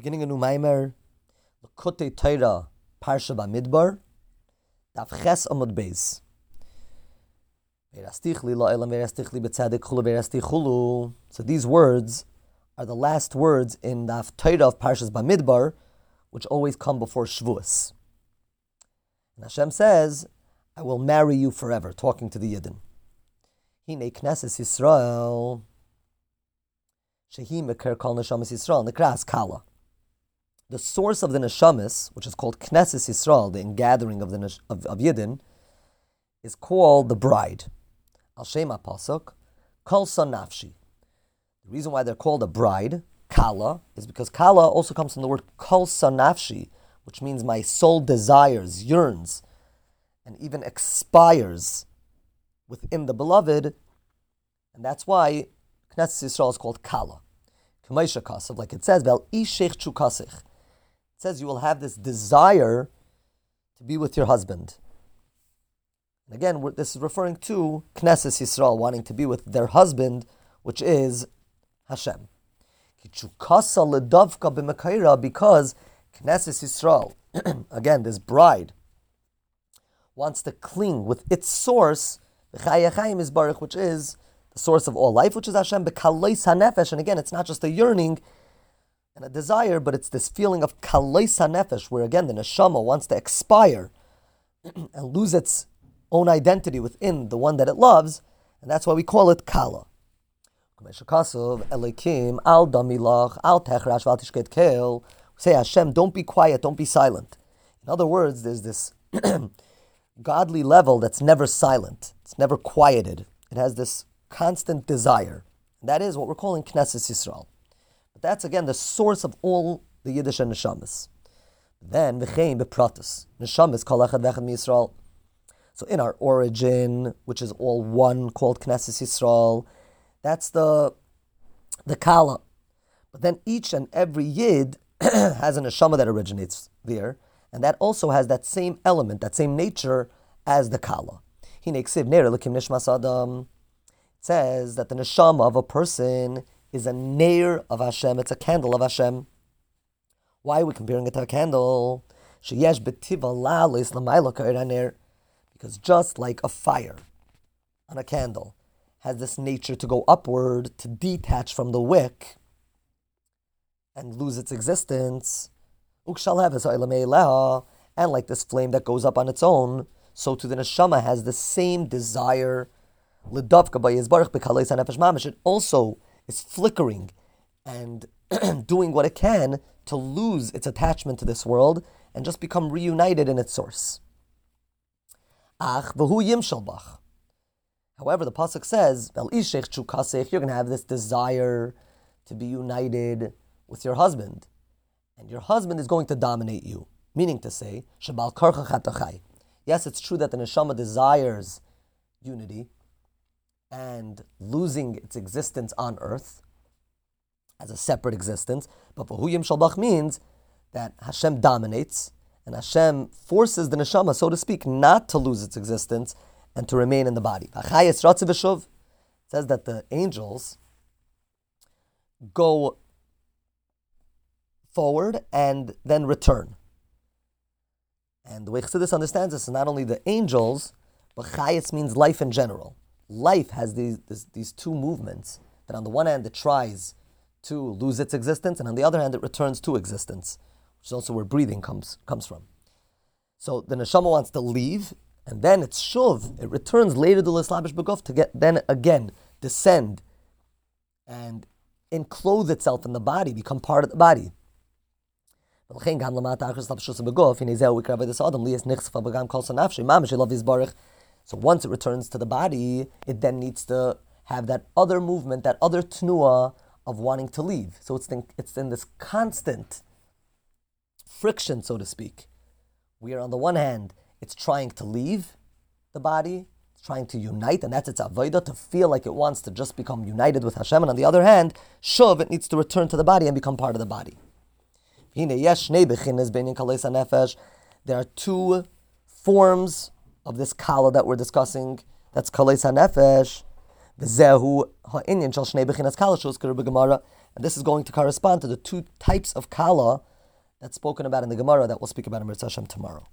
Beginning a new Maimer, Lekutei Torah, Parsha Bamidbar, Daf Ches Amud Beis. So these words are the last words in the Torah of Parshas Bamidbar, which always come before Shavuos. And Hashem says, I will marry you forever, talking to the Yidden. Hine Knesset Yisrael, Shehi Mekir Kol Neshamas Yisrael, Nekras Kala. The source of the Neshamas, which is called Knesset Yisrael, the ingathering of the of, of Yidden, is called the bride. Al Shema Pasuk, Kol Nafshi. The reason why they're called a bride, Kala, is because Kala also comes from the word Kol Nafshi, which means my soul desires, yearns, and even expires within the beloved, and that's why Knesset Yisrael is called Kala. Kamaisha Kasav, like it says, Vel Ishech Chukasich. It says you will have this desire to be with your husband. And again, this is referring to Knesset Yisrael wanting to be with their husband, which is Hashem. Because Knesset Yisrael, again, this bride, wants to cling with its source, which is the source of all life, which is Hashem. And again, it's not just a yearning and a desire, but it's this feeling of kalais nefesh, where again the neshama wants to expire and lose its own identity within the one that it loves, and that's why we call it kala. Say Hashem, don't be quiet, don't be silent. In other words, there's this godly level that's never silent, it's never quieted. It has this constant desire. That is what we're calling Knesset Yisrael. That's again the source of all the Yiddish and Neshamas. Then v'chein bepratus Neshamas kol echad v'echad Yisrael. So in our origin, which is all one, called Knesset Yisrael, that's the the Kala. But then each and every Yid has a neshama that originates there, and that also has that same element, that same nature as the Kala. It says that the neshama of a person is a nair of Hashem, it's a candle of Hashem. Why are we comparing it to a candle? Because just like a fire on a candle has this nature to go upward, to detach from the wick and lose its existence, and like this flame that goes up on its own, so to the neshama has the same desire. It also is flickering and doing what it can to lose its attachment to this world and just become reunited in its source. However, the pasuk says, "You're going to have this desire to be united with your husband, and your husband is going to dominate you." Meaning to say, Yes, it's true that the neshama desires unity and losing its existence on earth as a separate existence, but Vahuyim Shalbach means that Hashem dominates and Hashem forces the neshama, so to speak, not to lose its existence and to remain in the body. It says that the angels go forward and then return. And the way Chassidus understands this is not only the angels, but Chayas means life in general. Life has these, these, these two movements that on the one hand it tries to lose its existence, and on the other hand it returns to existence, which is also where breathing comes, comes from. So the neshama wants to leave, and then it's shuv, it returns later to the Lislabish Beguf to get then again descend and enclose itself in the body, become part of the body. So once it returns to the body, it then needs to have that other movement, that other tnua of wanting to leave. So it's in, it's in this constant friction, so to speak. We are on the one hand, it's trying to leave the body, it's trying to unite, and that's its avodah, to feel like it wants to just become united with Hashem. And on the other hand, shuv, it needs to return to the body and become part of the body. There are two forms of this kala that we're discussing. That's kalei hanefesh. V'zehu ha'inyan shal shnei bechinas kala And this is going to correspond to the two types of kala that's spoken about in the Gemara that we'll speak about in Mitzvah Hashem tomorrow.